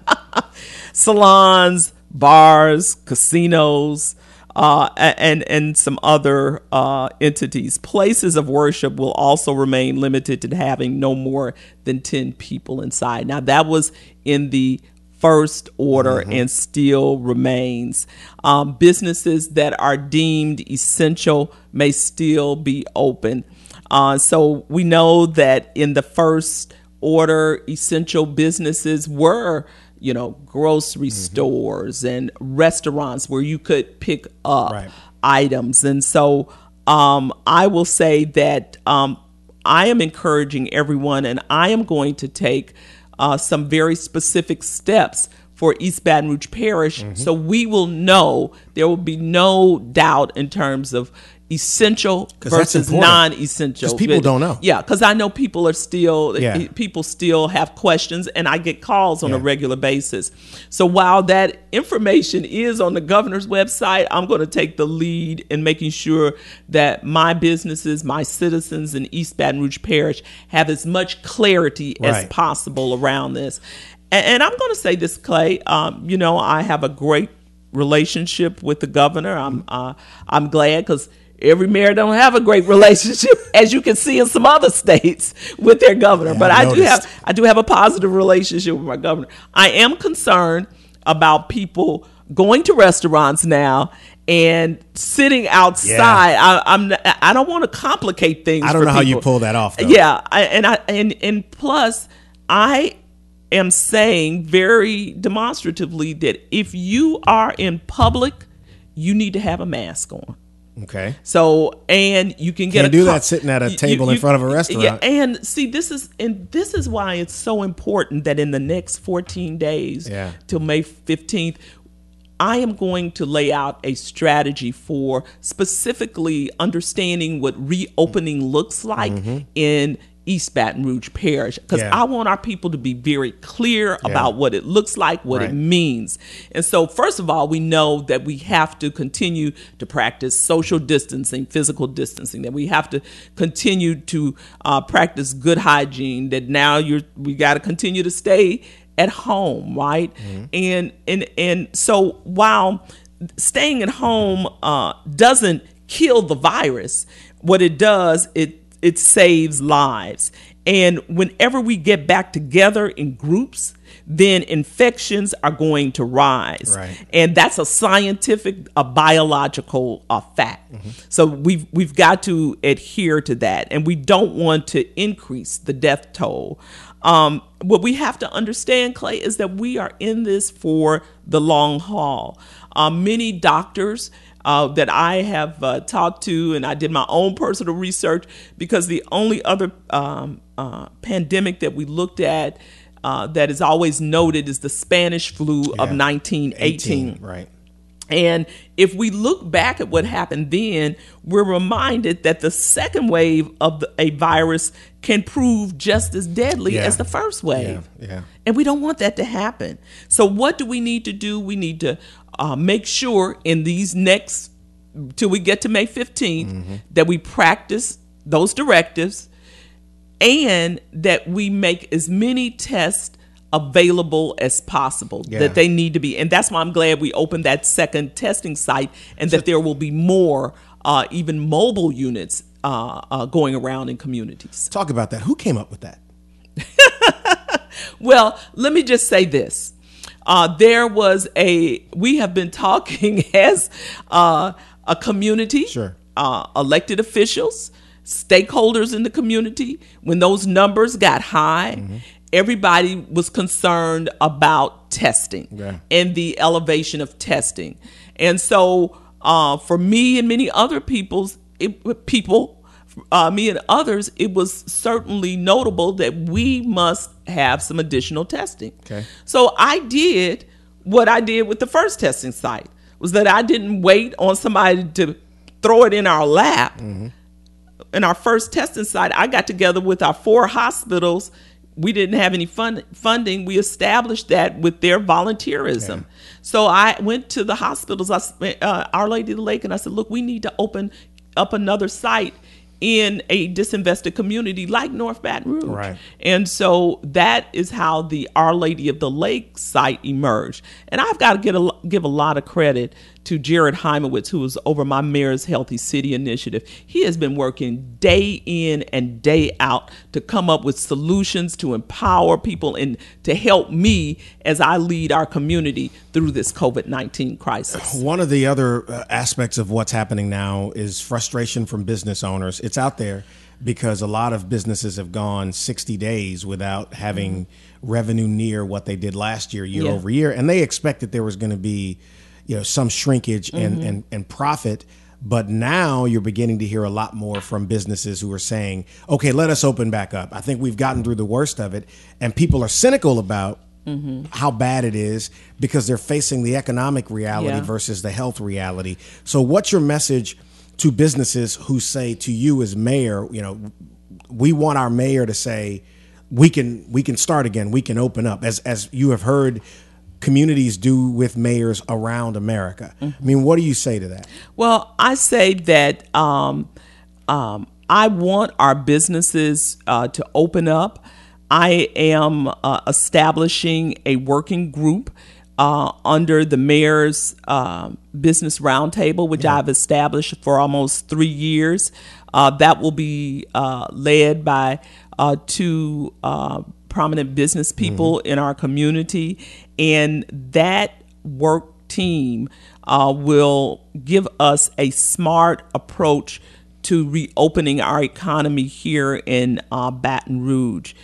Speaker 3: <laughs> salons, bars, casinos, uh, and and some other uh, entities. Places of worship will also remain limited to having no more than ten people inside. Now that was in the first order and still remains. Um, businesses that are deemed essential may still be open. Uh, so we know that in the first order, essential businesses were you know, grocery stores and restaurants where you could pick up
Speaker 2: Right.
Speaker 3: items. And so um, I will say that um, I am encouraging everyone, and I am going to take uh, some very specific steps for East Baton Rouge Parish so we will know there will be no doubt in terms of essential versus non-essential
Speaker 2: people don't know.
Speaker 3: yeah because i know people are still
Speaker 2: Yeah.
Speaker 3: people still have questions and i get calls on a regular basis. So while that information is on the governor's website i'm going to take the lead in making sure that my businesses my citizens in east baton rouge parish have as much clarity as possible around this. And, and i'm going to say this clay um, you know i have a great relationship with the governor. I'm uh, i'm glad because Every mayor don't have a great relationship, <laughs> as you can see in some other states with their governor.
Speaker 2: Yeah,
Speaker 3: but
Speaker 2: I've
Speaker 3: I do have I do have a positive relationship with my governor. I am concerned about people going to restaurants now and sitting outside. I, I'm I don't want to complicate things.
Speaker 2: I don't know how you pull that off, though.
Speaker 3: Yeah, I, and I and and plus I am saying very demonstratively that if you are in public, you need to have a mask on.
Speaker 2: Okay.
Speaker 3: So and you can get
Speaker 2: Can't
Speaker 3: a
Speaker 2: do
Speaker 3: co-
Speaker 2: that sitting at a table
Speaker 3: you-
Speaker 2: in front of a restaurant.
Speaker 3: Yeah, and see, this is and this is why it's so important that in the next 14 days
Speaker 2: Yeah.
Speaker 3: till May 15th, I am going to lay out a strategy for specifically understanding what reopening looks like mm-hmm. in East Baton Rouge Parish because
Speaker 2: Mm-hmm. Yeah.
Speaker 3: I want our people to be very clear about what it looks like, what
Speaker 2: Right.
Speaker 3: it means. And so, first of all, we know that we have to continue to practice social distancing, physical distancing, that we have to continue to uh, practice good hygiene, that now you're, we got to continue to stay at home, right? And, and, and so while staying at home uh, doesn't kill the virus, what it does, it it saves lives. And whenever we get back together in groups, then infections are going to rise.
Speaker 2: Right.
Speaker 3: And that's a scientific, a biological uh, fact. So we've we've got to adhere to that, and we don't want to increase the death toll. Um, what we have to understand, Clay, is that we are in this for the long haul. Uh, many doctors uh, that I have uh, talked to, and I did my own personal research because the only other um, uh, pandemic that we looked at uh, that is always noted is the Spanish flu of
Speaker 2: Yeah.
Speaker 3: 1918.
Speaker 2: Right.
Speaker 3: And if we look back at what happened then, we're reminded that the second wave of the, a virus can prove just as deadly
Speaker 2: Yeah.
Speaker 3: as the first wave.
Speaker 2: Yeah, yeah.
Speaker 3: And we don't want that to happen. So, what do we need to do? We need to uh, make sure in these next, till we get to May 15th,
Speaker 2: Mm-hmm.
Speaker 3: that we practice those directives and that we make as many tests available as possible
Speaker 2: Yeah.
Speaker 3: that they need to be and that's why i'm glad we opened that second testing site and that there will be more uh, even mobile units uh, uh, going around in communities
Speaker 2: Talk about that. Who came up with that? <laughs>
Speaker 3: well, let me just say this. Uh, there was a, we have been talking <laughs> as uh, a community,
Speaker 2: Sure.
Speaker 3: uh, elected officials, stakeholders in the community. When those numbers got high,
Speaker 2: Mm-hmm.
Speaker 3: Everybody was concerned about testing
Speaker 2: Yeah.
Speaker 3: and the elevation of testing. And so, uh, for me and many other people's it, people, uh, me and others, it was certainly notable that we must have some additional testing.
Speaker 2: Okay.
Speaker 3: So I did what I did with the first testing site was that I didn't wait on somebody to throw it in our lap. In our first testing site, I got together with our four hospitals. We didn't have any fund, funding. We established that with their volunteerism. So I went to the hospitals, I, uh, Our Lady of the Lake, and I said, "Look, we need to open up another site in a disinvested community like North Baton Rouge."
Speaker 2: Right.
Speaker 3: And so that is how the Our Lady of the Lake site emerged. And I've got to get a, give a lot of credit to Jared Heimowitz, who is over my Mayor's Healthy City initiative. He has been working day in and day out to come up with solutions to empower people and to help me as I lead our community through this COVID 19 crisis.
Speaker 2: One of the other uh, aspects of what's happening now is frustration from business owners. It's out there because a lot of businesses have gone 60 days without having revenue near what they did last year, year
Speaker 3: Yeah.
Speaker 2: over year, and they expected there was going to be, you know, some shrinkage and, mm-hmm. and and profit. But now you're beginning to hear a lot more from businesses who are saying, "Okay, let us open back up." I think we've gotten through the worst of it, and people are cynical about mm-hmm. how bad it is because they're facing the economic reality
Speaker 3: Yeah.
Speaker 2: versus the health reality. So, what's your message to businesses who say to you as mayor, you know, we want our mayor to say, we can we can start again, we can open up, as as you have heard communities do with mayors around America. I mean, what do you say to that?
Speaker 3: Well, I say that um, um, I want our businesses uh, to open up. I am uh, establishing a working group uh, under the mayor's uh, business roundtable, which I've established for almost three years. Uh, that will be uh, led by uh, two uh, prominent business people in our community, and that work team uh, will give us a smart approach to reopening our economy here in uh, Baton Rouge.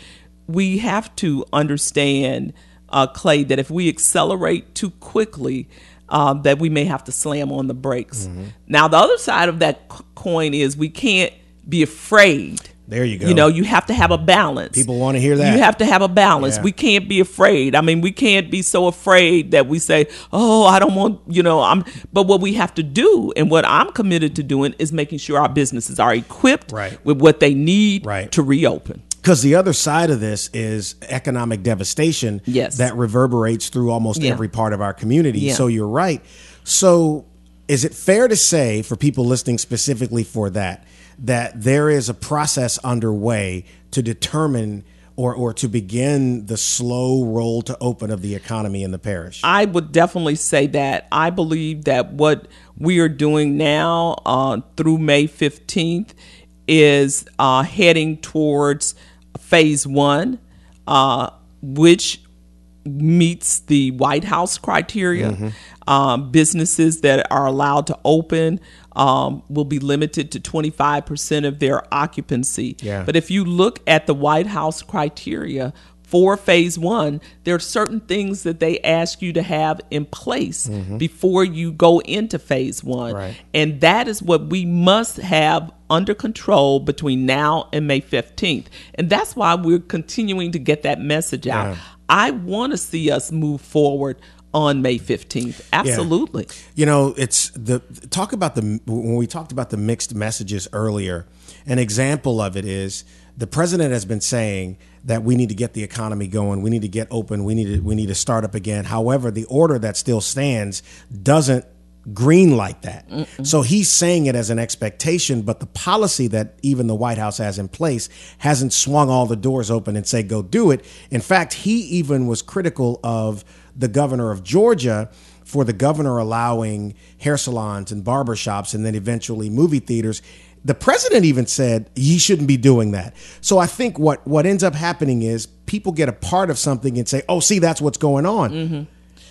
Speaker 3: We have to understand, uh, Clay, that if we accelerate too quickly, uh, that we may have to slam on the brakes. Now, the other side of that coin is we can't be afraid.
Speaker 2: There you go.
Speaker 3: You know, you have to have a balance.
Speaker 2: People wanna hear that.
Speaker 3: You have to have a balance.
Speaker 2: Yeah.
Speaker 3: We can't be afraid. I mean, we can't be so afraid that we say, "Oh, I don't want," you know, I'm but what we have to do and what I'm committed to doing is making sure our businesses are equipped
Speaker 2: Right.
Speaker 3: with what they need
Speaker 2: Right.
Speaker 3: to reopen.
Speaker 2: Because the other side of this is economic devastation
Speaker 3: Yes.
Speaker 2: that reverberates through almost
Speaker 3: Yeah.
Speaker 2: every part of our community.
Speaker 3: Yeah.
Speaker 2: So you're right. So is it fair to say, for people listening specifically for that, that there is a process underway to determine or, or to begin the slow roll to open of the economy in the parish?
Speaker 3: I would definitely say that. I believe that what we are doing now uh, through May 15th is uh, heading towards phase one, uh, which meets the White House criteria. Um, businesses that are allowed to open um, will be limited to 25% of their occupancy.
Speaker 2: Yeah.
Speaker 3: But if you look at the White House criteria for phase one, there are certain things that they ask you to have in place before you go into phase one.
Speaker 2: Right.
Speaker 3: And that is what we must have under control between now and May 15th. And that's why we're continuing to get that message out.
Speaker 2: Yeah.
Speaker 3: I want to see us move forward on May 15th. Absolutely.
Speaker 2: You know, it's the talk about the when we talked about the mixed messages earlier. An example of it is the president has been saying that we need to get the economy going, we need to get open, we need to we need to start up again. However, the order that still stands doesn't green like that. So he's saying it as an expectation, but the policy that even the White House has in place hasn't swung all the doors open and say go do it. In fact, he even was critical of the governor of Georgia for the governor allowing hair salons and barbershops and then eventually movie theaters. The president even said he shouldn't be doing that. So I think what what ends up happening is people get a part of something and say, "Oh, see, that's what's going on." Mm-hmm.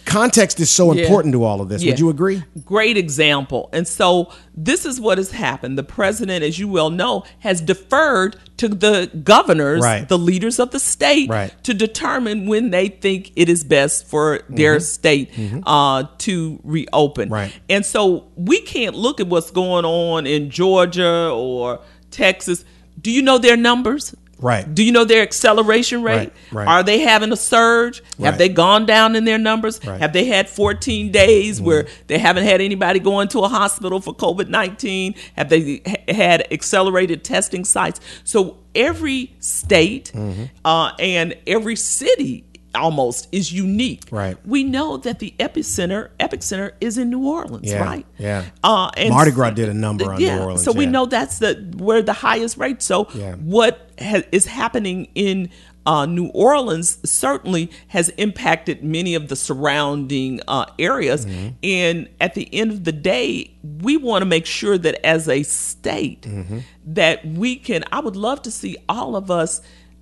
Speaker 2: Context is so
Speaker 3: Mm-hmm. Yeah.
Speaker 2: important to all of this.
Speaker 3: Yeah.
Speaker 2: Would you agree?
Speaker 3: Great example. And so this is what has happened. The president, as you well know, has deferred to the governors,
Speaker 2: Right.
Speaker 3: the leaders of the state,
Speaker 2: Right.
Speaker 3: to determine when they think it is best for their state uh, to reopen.
Speaker 2: Right.
Speaker 3: And so we can't look at what's going on in Georgia or Texas. Do you know their numbers?
Speaker 2: Right.
Speaker 3: Do you know their acceleration rate?
Speaker 2: Right, right.
Speaker 3: Are they having a surge? Have they gone down in their numbers?
Speaker 2: Right. Mm-hmm.
Speaker 3: Have they had 14 days where they haven't had anybody going to a hospital for COVID 19? Have they ha- had accelerated testing sites? So every state
Speaker 2: Mm-hmm.
Speaker 3: uh, and every city almost is unique.
Speaker 2: Right.
Speaker 3: We know that the epicenter epicenter is in New Orleans,
Speaker 2: Yeah,
Speaker 3: right?
Speaker 2: yeah.
Speaker 3: Uh, and
Speaker 2: Mardi Gras did a number on New
Speaker 3: yeah,
Speaker 2: Orleans,
Speaker 3: So we
Speaker 2: yeah.
Speaker 3: know that's the where the highest rate. So what ha- is happening in uh, New Orleans certainly has impacted many of the surrounding uh, areas.
Speaker 2: Mm-hmm.
Speaker 3: And at the end of the day, we want to make sure that as a state,
Speaker 2: Mm-hmm.
Speaker 3: that we can. I would love to see all of us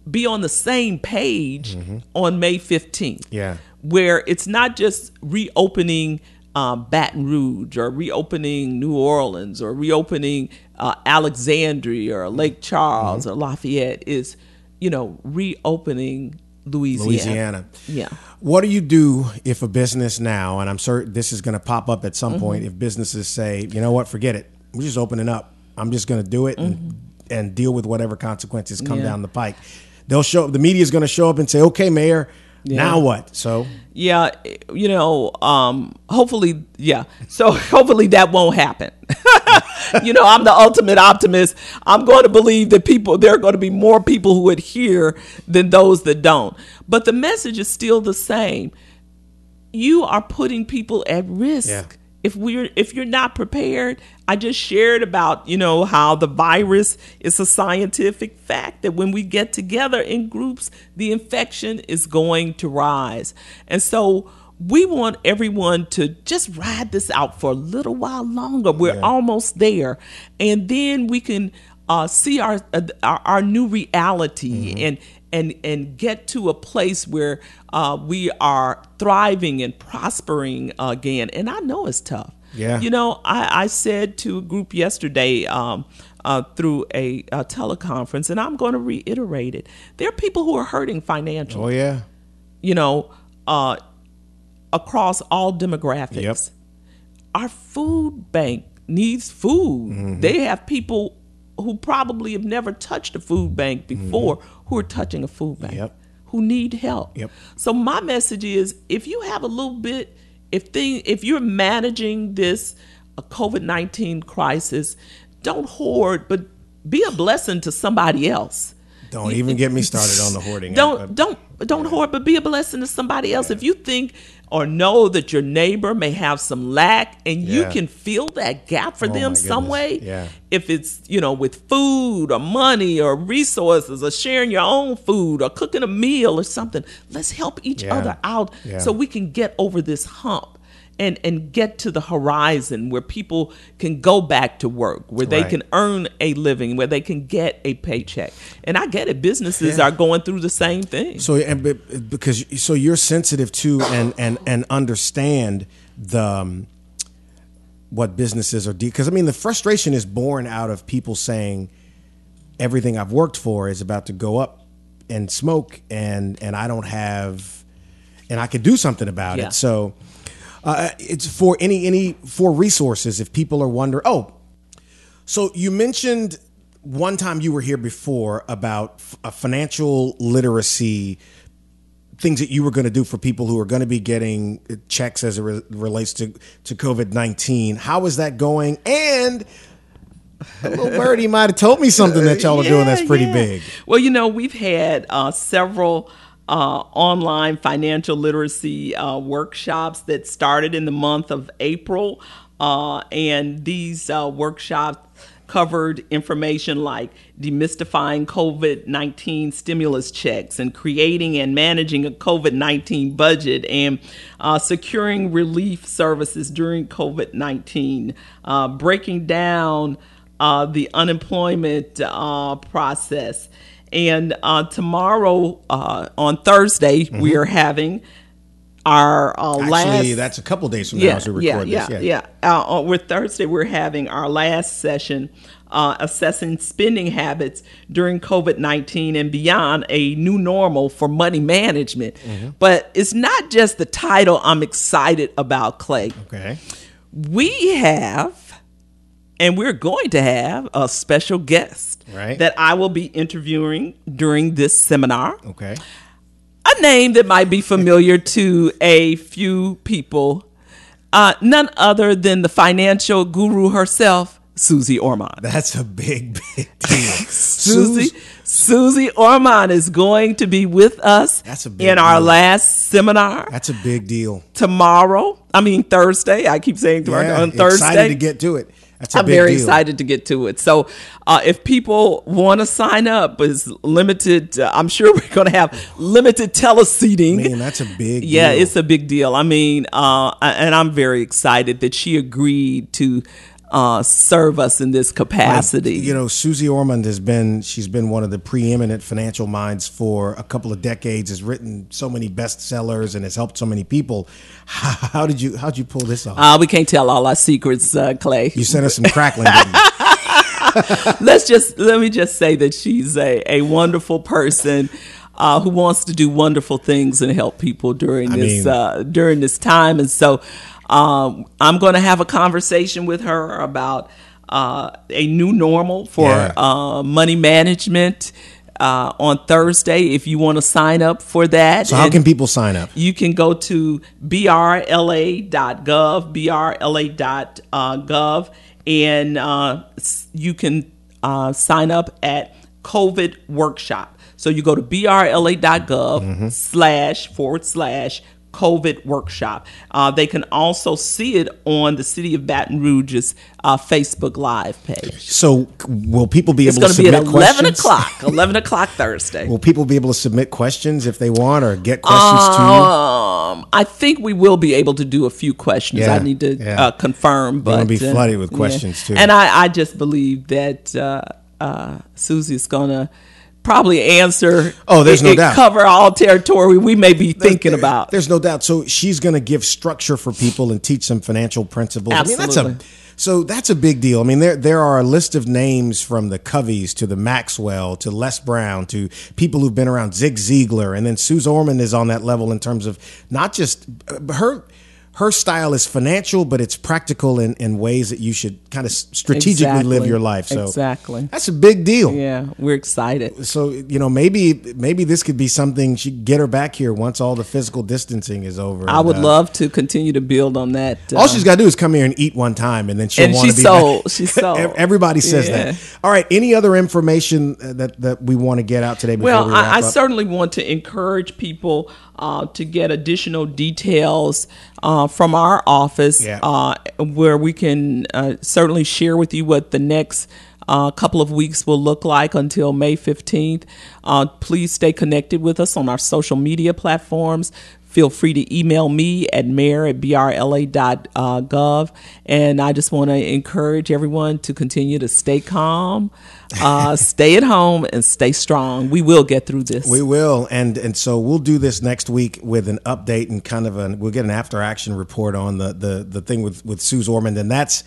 Speaker 3: be on the same page on May fifteenth
Speaker 2: Mm-hmm. Yeah.
Speaker 3: where it's not just reopening um, Baton Rouge or reopening New Orleans or reopening uh, Alexandria or Lake Charles or Lafayette is, you know, reopening Louisiana.
Speaker 2: Louisiana.
Speaker 3: Yeah.
Speaker 2: What do you do if a business now, and I'm certain this is going to pop up at some
Speaker 3: Mm-hmm.
Speaker 2: point, if businesses say, you know what, forget it, we're just opening up. I'm just going to do it and, and deal with whatever consequences come
Speaker 3: Mm-hmm. Yeah.
Speaker 2: down the pike. They'll show the media is going to show up and say, okay, mayor, now what? So
Speaker 3: Yeah, you know, um, hopefully, yeah. So <laughs> hopefully that won't happen. <laughs> you know, I'm the ultimate optimist. I'm going to believe that people, there are going to be more people who adhere than those that don't. But the message is still the same. You are putting people at risk.
Speaker 2: Yeah.
Speaker 3: If we're if you're not prepared, I just shared about, you know, how the virus is a scientific fact that when we get together in groups, the infection is going to rise. And so we want everyone to just ride this out for a little while longer. We're almost there. And then we can uh, see our, uh, our our new reality and and and get to a place where uh, we are thriving and prospering again. And I know it's tough.
Speaker 2: Yeah.
Speaker 3: You know, I, I said to a group yesterday um, uh, through a, a teleconference, and I'm going to reiterate it. There are people who are hurting financially.
Speaker 2: Oh yeah.
Speaker 3: You know, uh, across all demographics.
Speaker 2: Yep.
Speaker 3: Our food bank needs food.
Speaker 2: Mm-hmm.
Speaker 3: They have people who probably have never touched a food bank before who are touching a food bank.
Speaker 2: Yep.
Speaker 3: Who need help.
Speaker 2: Yep.
Speaker 3: So my message is if you have a little bit if thing if you're managing this uh, COVID-19 crisis, don't hoard but be a blessing to somebody else.
Speaker 2: Don't even get me started on the hoarding.
Speaker 3: Don't
Speaker 2: I- I-
Speaker 3: don't don't hoard, but be a blessing to somebody else. If you think or know that your neighbor may have some lack, and you can fill that gap for
Speaker 2: Oh,
Speaker 3: them some way,
Speaker 2: Yeah.
Speaker 3: if it's you know with food or money or resources or sharing your own food or cooking a meal or something, let's help each
Speaker 2: Yeah.
Speaker 3: other out
Speaker 2: Yeah.
Speaker 3: so we can get over this hump. And, and get to the horizon where people can go back to work, where they
Speaker 2: Right.
Speaker 3: can earn a living, where they can get a paycheck. And I get it, businesses
Speaker 2: Yeah.
Speaker 3: are going through the same thing.
Speaker 2: So and because so you're sensitive to and and and understand the um, what businesses are because I mean the frustration is born out of people saying everything I've worked for is about to go up and smoke and and I don't have and I could do something about
Speaker 3: Yeah.
Speaker 2: it. So uh, it's for any any for resources if people are wondering. Oh, so you mentioned one time you were here before about f- a financial literacy things that you were going to do for people who are going to be getting checks as it re- relates to to COVID nineteen. How is that going? And a little <laughs> birdie might have told me something that y'all are doing that's pretty
Speaker 3: yeah.
Speaker 2: big.
Speaker 3: Well, you know, we've had uh, several uh, online financial literacy uh, workshops that started in the month of April. Uh, and these uh, workshops covered information like demystifying COVID 19 stimulus checks and creating and managing a COVID 19 budget and uh, securing relief services during COVID 19, uh, breaking down uh, the unemployment uh, process. And uh, tomorrow, uh, on Thursday, we are having our uh,
Speaker 2: Actually,
Speaker 3: last.
Speaker 2: that's a couple days from now
Speaker 3: yeah,
Speaker 2: as we
Speaker 3: yeah,
Speaker 2: record
Speaker 3: yeah,
Speaker 2: this.
Speaker 3: yeah. Uh, on- with Thursday, we're having our last session uh, assessing spending habits during COVID 19 and beyond a new normal for money management.
Speaker 2: Mm-hmm.
Speaker 3: But it's not just the title I'm excited about, Clay
Speaker 2: Okay.
Speaker 3: we have and we're going to have a special guest
Speaker 2: Right.
Speaker 3: that I will be interviewing during this seminar.
Speaker 2: Okay.
Speaker 3: A name that might be familiar to a few people, uh, none other than the financial guru herself, Suze Orman.
Speaker 2: That's a big, big deal. <laughs> Suze
Speaker 3: Suze Orman is going to be with us
Speaker 2: That's a big
Speaker 3: in our
Speaker 2: deal.
Speaker 3: last seminar
Speaker 2: That's a big deal.
Speaker 3: tomorrow. I mean Thursday. I keep saying tomorrow
Speaker 2: Yeah,
Speaker 3: on Thursday.
Speaker 2: Excited to get to it. That's a
Speaker 3: I'm very
Speaker 2: deal.
Speaker 3: excited to get to it. So, uh, if people want to sign up, is limited. Uh, I'm sure <laughs> we're going to have limited teleseating.
Speaker 2: Man, that's a big
Speaker 3: yeah,
Speaker 2: deal.
Speaker 3: it's a big deal. I mean, uh, and I'm very excited that she agreed to uh, serve us in this capacity.
Speaker 2: You know, Suze Orman has been she's been one of the preeminent financial minds for a couple of decades. Has written so many bestsellers and has helped so many people. How, how did you how did you pull this off?
Speaker 3: uh, we can't tell all our secrets, uh, Clay.
Speaker 2: you sent us some crackling. Didn't you? <laughs>
Speaker 3: let's just let me just say that she's a, a wonderful person uh, who wants to do wonderful things and help people during
Speaker 2: I
Speaker 3: this
Speaker 2: mean-
Speaker 3: uh, during this time. And so um, I'm going to have a conversation with her about uh, a new normal for
Speaker 2: Yeah.
Speaker 3: uh, money management. Uh, on Thursday, if you want to sign up for that,
Speaker 2: So how
Speaker 3: And-
Speaker 2: can people sign up?
Speaker 3: you can go to brla.gov, brla.gov, and uh, you can uh, sign up at COVID Workshop. So you go to brla.gov slash forward slash COVID Workshop. Uh, they can also see it on the City of Baton Rouge's uh, Facebook Live page.
Speaker 2: So will people be
Speaker 3: It's
Speaker 2: able to submit questions?
Speaker 3: It's going
Speaker 2: to
Speaker 3: to be at 11
Speaker 2: questions?
Speaker 3: o'clock, <laughs> 11 o'clock Thursday.
Speaker 2: Will people be able to submit questions if they want or get questions to
Speaker 3: Um, I think we will be able to do a few questions.
Speaker 2: Yeah,
Speaker 3: I need to
Speaker 2: yeah.
Speaker 3: uh, confirm, but
Speaker 2: gonna be
Speaker 3: uh,
Speaker 2: flooded with questions, too.
Speaker 3: And I, I just believe that uh, uh, Suze's gonna probably answer.
Speaker 2: Oh, there's
Speaker 3: and-
Speaker 2: no doubt.
Speaker 3: Cover all territory we may be thinking
Speaker 2: There-
Speaker 3: about.
Speaker 2: There's no doubt. So she's going to give structure for people and teach some financial principles. I mean, that's a
Speaker 3: Absolutely.
Speaker 2: so that's a big deal. I mean, there there are a list of names from the Coveys to the Maxwell to Les Brown to people who've been around Zig Ziglar, and then Suze Orman is on that level in terms of not just uh, her. Her style is financial, but it's practical in, in ways that you should kind of strategically live your life. So
Speaker 3: Exactly.
Speaker 2: that's a big deal.
Speaker 3: yeah, we're excited.
Speaker 2: So you know, maybe maybe this could be something. She get her back here once all the physical distancing is over.
Speaker 3: I
Speaker 2: And,
Speaker 3: would
Speaker 2: uh,
Speaker 3: love to continue to build on that.
Speaker 2: All
Speaker 3: uh,
Speaker 2: she's got to do is come here and eat one time, and then she'll
Speaker 3: And
Speaker 2: want to be back.
Speaker 3: sold. <laughs> She's sold.
Speaker 2: Everybody says
Speaker 3: Yeah.
Speaker 2: that. All right. Any other information uh, that that we want to get out today? Before
Speaker 3: Well, I, I certainly want to encourage people uh, to get additional details uh, from our office,
Speaker 2: Yeah.
Speaker 3: uh, where we can uh, certainly share with you what the next uh, couple of weeks will look like until May 15th. Uh, please stay connected with us on our social media platforms. Feel free to email me at mayor at brla.gov. And I just want to encourage everyone to continue to stay calm, uh, <laughs> stay at home, and stay strong. We will get through this.
Speaker 2: We will, and and so we'll do this next week with an update and kind of an we'll get an after action report on the the the thing with with Suze Orman, and that's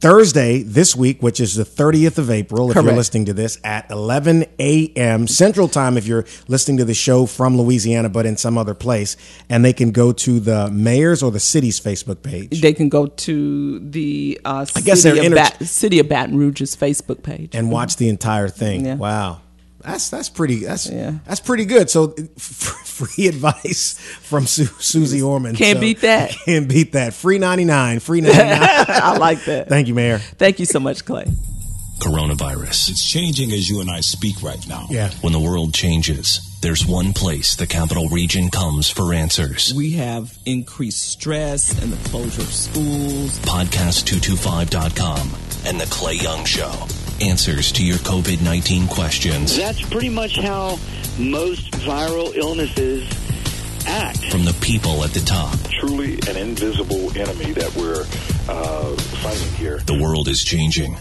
Speaker 2: Thursday this week, which is the 30th of April. If you're listening to this at 11 a.m. Central Time, if you're listening to the show from Louisiana but in some other place, and they can go to the mayor's or the city's Facebook page.
Speaker 3: they can go to the uh,
Speaker 2: I guess
Speaker 3: City, of
Speaker 2: inter-
Speaker 3: Bat- City of Baton Rouge's Facebook page.
Speaker 2: and watch the entire thing.
Speaker 3: Yeah.
Speaker 2: Wow. That's that's pretty that's
Speaker 3: Yeah.
Speaker 2: that's pretty good. So f- <laughs> free advice from Su- Suze Orman.
Speaker 3: Can't
Speaker 2: So-
Speaker 3: beat that. <laughs>
Speaker 2: Can't beat that. Free ninety nine. Free ninety nine. <laughs>
Speaker 3: I like that.
Speaker 2: Thank you, Mayor.
Speaker 3: Thank you so much, Clay.
Speaker 1: Coronavirus.
Speaker 8: It's changing as you and I speak right now.
Speaker 2: Yeah.
Speaker 1: When the world changes, there's one place the capital region comes for answers.
Speaker 3: We have increased stress and the closure of schools.
Speaker 1: Podcast225.com and The Clay Young Show. Answers to your COVID 19 questions
Speaker 9: That's pretty much how most viral illnesses act.
Speaker 1: from the people at the top.
Speaker 10: truly an invisible enemy that we're uh, fighting here.
Speaker 1: The world is changing.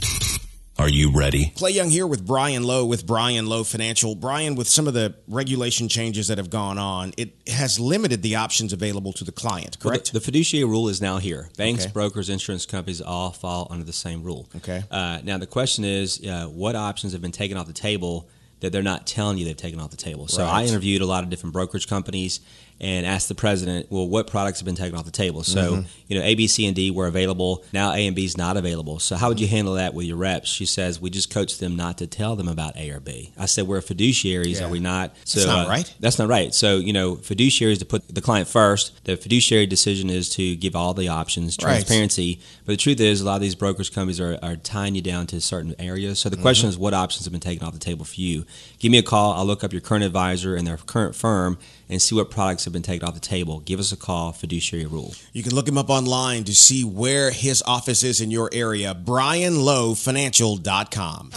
Speaker 1: Are you ready?
Speaker 2: Clay Young here with Brian Lowe with Brian Lowe Financial. Brian, with some of the regulation changes that have gone on, it has limited the options available to the client,
Speaker 11: Well,
Speaker 2: correct?
Speaker 11: the, the fiduciary rule is now here. Banks,
Speaker 2: Okay.
Speaker 11: brokers, insurance companies all fall under the same rule.
Speaker 2: Okay.
Speaker 11: Uh, now the question is, uh, what options have been taken off the table that they're not telling you they've taken off the table. So
Speaker 2: Right.
Speaker 11: I interviewed a lot of different brokerage companies and asked the president, well, what products have been taken off the table? So,
Speaker 2: Mhm.
Speaker 11: you know, A, B, C, and D were available. Now A and B is not available. So how would you handle that with your reps? She says, we just coach them not to tell them about A or B. I said, we're fiduciaries,
Speaker 2: Yeah.
Speaker 11: are we not? So,
Speaker 2: That's not
Speaker 11: uh,
Speaker 2: right.
Speaker 11: That's not right. So, you know, fiduciaries to put the client first. The fiduciary decision is to give all the options,
Speaker 2: Right.
Speaker 11: transparency. But the truth is, a lot of these brokers companies are, are tying you down to certain areas. So the question
Speaker 2: Mhm.
Speaker 11: is, what options have been taken off the table for you? Give me a call. I'll look up your current advisor and their current firm and see what products have been taken off the table. Give us a call, fiduciary rule.
Speaker 2: You can look him up online to see where his office is in your area. BrianLowFinancial.com.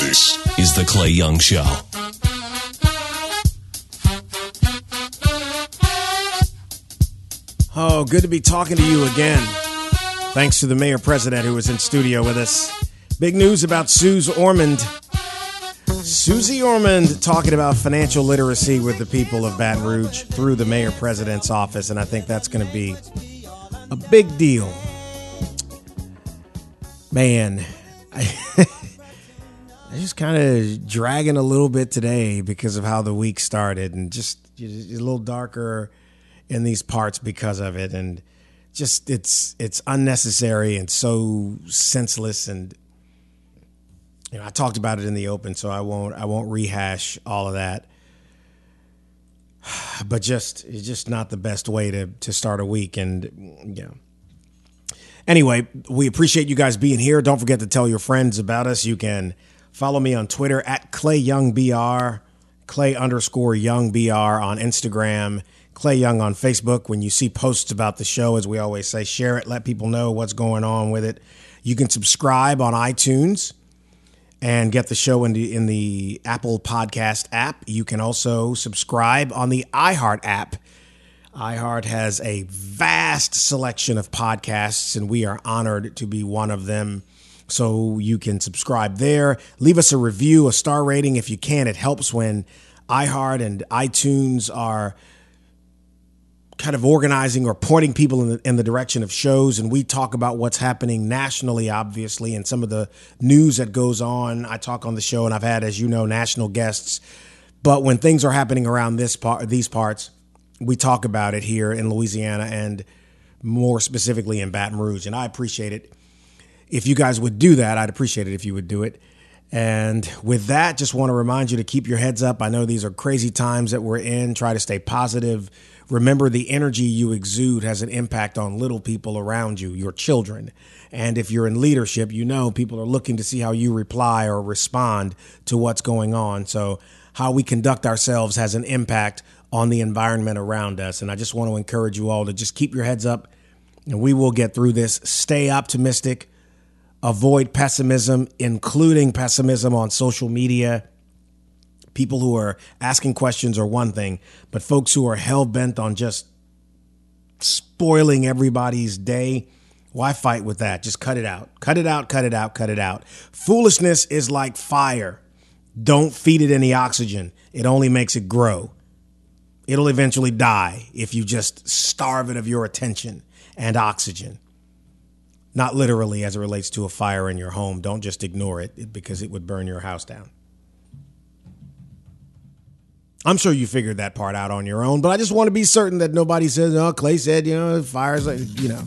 Speaker 1: This is the Clay Young Show.
Speaker 2: Oh, good to be talking to you again. Thanks to the mayor president who was in studio with us. Big news about Suze Orman. Suze Orman talking about financial literacy with the people of Baton Rouge through the mayor president's office, and I think that's going to be a big deal. Man, I, <laughs> I just kind of dragging a little bit today because of how the week started, and just a little darker in these parts because of it, and just it's it's unnecessary and so senseless and you know, I talked about it in the open, so I won't I won't rehash all of that. <sighs> But just it's just not the best way to to start a week, and yeah. Anyway, we appreciate you guys being here. Don't forget to tell your friends about us. You can follow me on Twitter at Clay Young BR, Clay underscore Young BR on Instagram, Clay Young on Facebook. When you see posts about the show, as we always say, share it, let people know what's going on with it. You can subscribe on iTunes and get the show in the in the Apple Podcast app. You can also subscribe on the iHeart app. iHeart has a vast selection of podcasts, and we are honored to be one of them. So you can subscribe there. Leave us a review, a star rating if you can. It helps when iHeart and iTunes are kind of organizing or pointing people in the, in the direction of shows and we talk about what's happening nationally obviously and some of the news that goes on i talk on the show and i've had as you know national guests but when things are happening around this part these parts we talk about it here in louisiana and more specifically in baton rouge and i appreciate it if you guys would do that i'd appreciate it if you would do it and with that, just want to remind you to keep your heads up. I know these are crazy times that we're in. Try to stay positive. Remember, the energy you exude has an impact on little people around you, your children. And if you're in leadership, you know people are looking to see how you reply or respond to what's going on. So, how we conduct ourselves has an impact on the environment around us. And I just want to encourage you all to just keep your heads up and we will get through this. Stay optimistic avoid pessimism, including pessimism on social media. People who are asking questions are one thing, but folks who are hell bent on just spoiling everybody's day, why fight with that? Just cut it out. Cut it out, cut it out, cut it out. Foolishness is like fire. Don't feed it any oxygen, it only makes it grow. It'll eventually die if you just starve it of your attention and oxygen not literally as it relates to a fire in your home. Don't just ignore it because it would burn your house down. I'm sure you figured that part out on your own, but I just want to be certain that nobody says, "Oh, Clay said, you know, fires like, you know,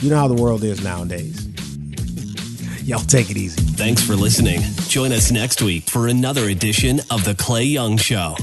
Speaker 2: you know how the world is nowadays." Y'all take it easy.
Speaker 1: Thanks for listening. Join us next week for another edition of The Clay Young Show.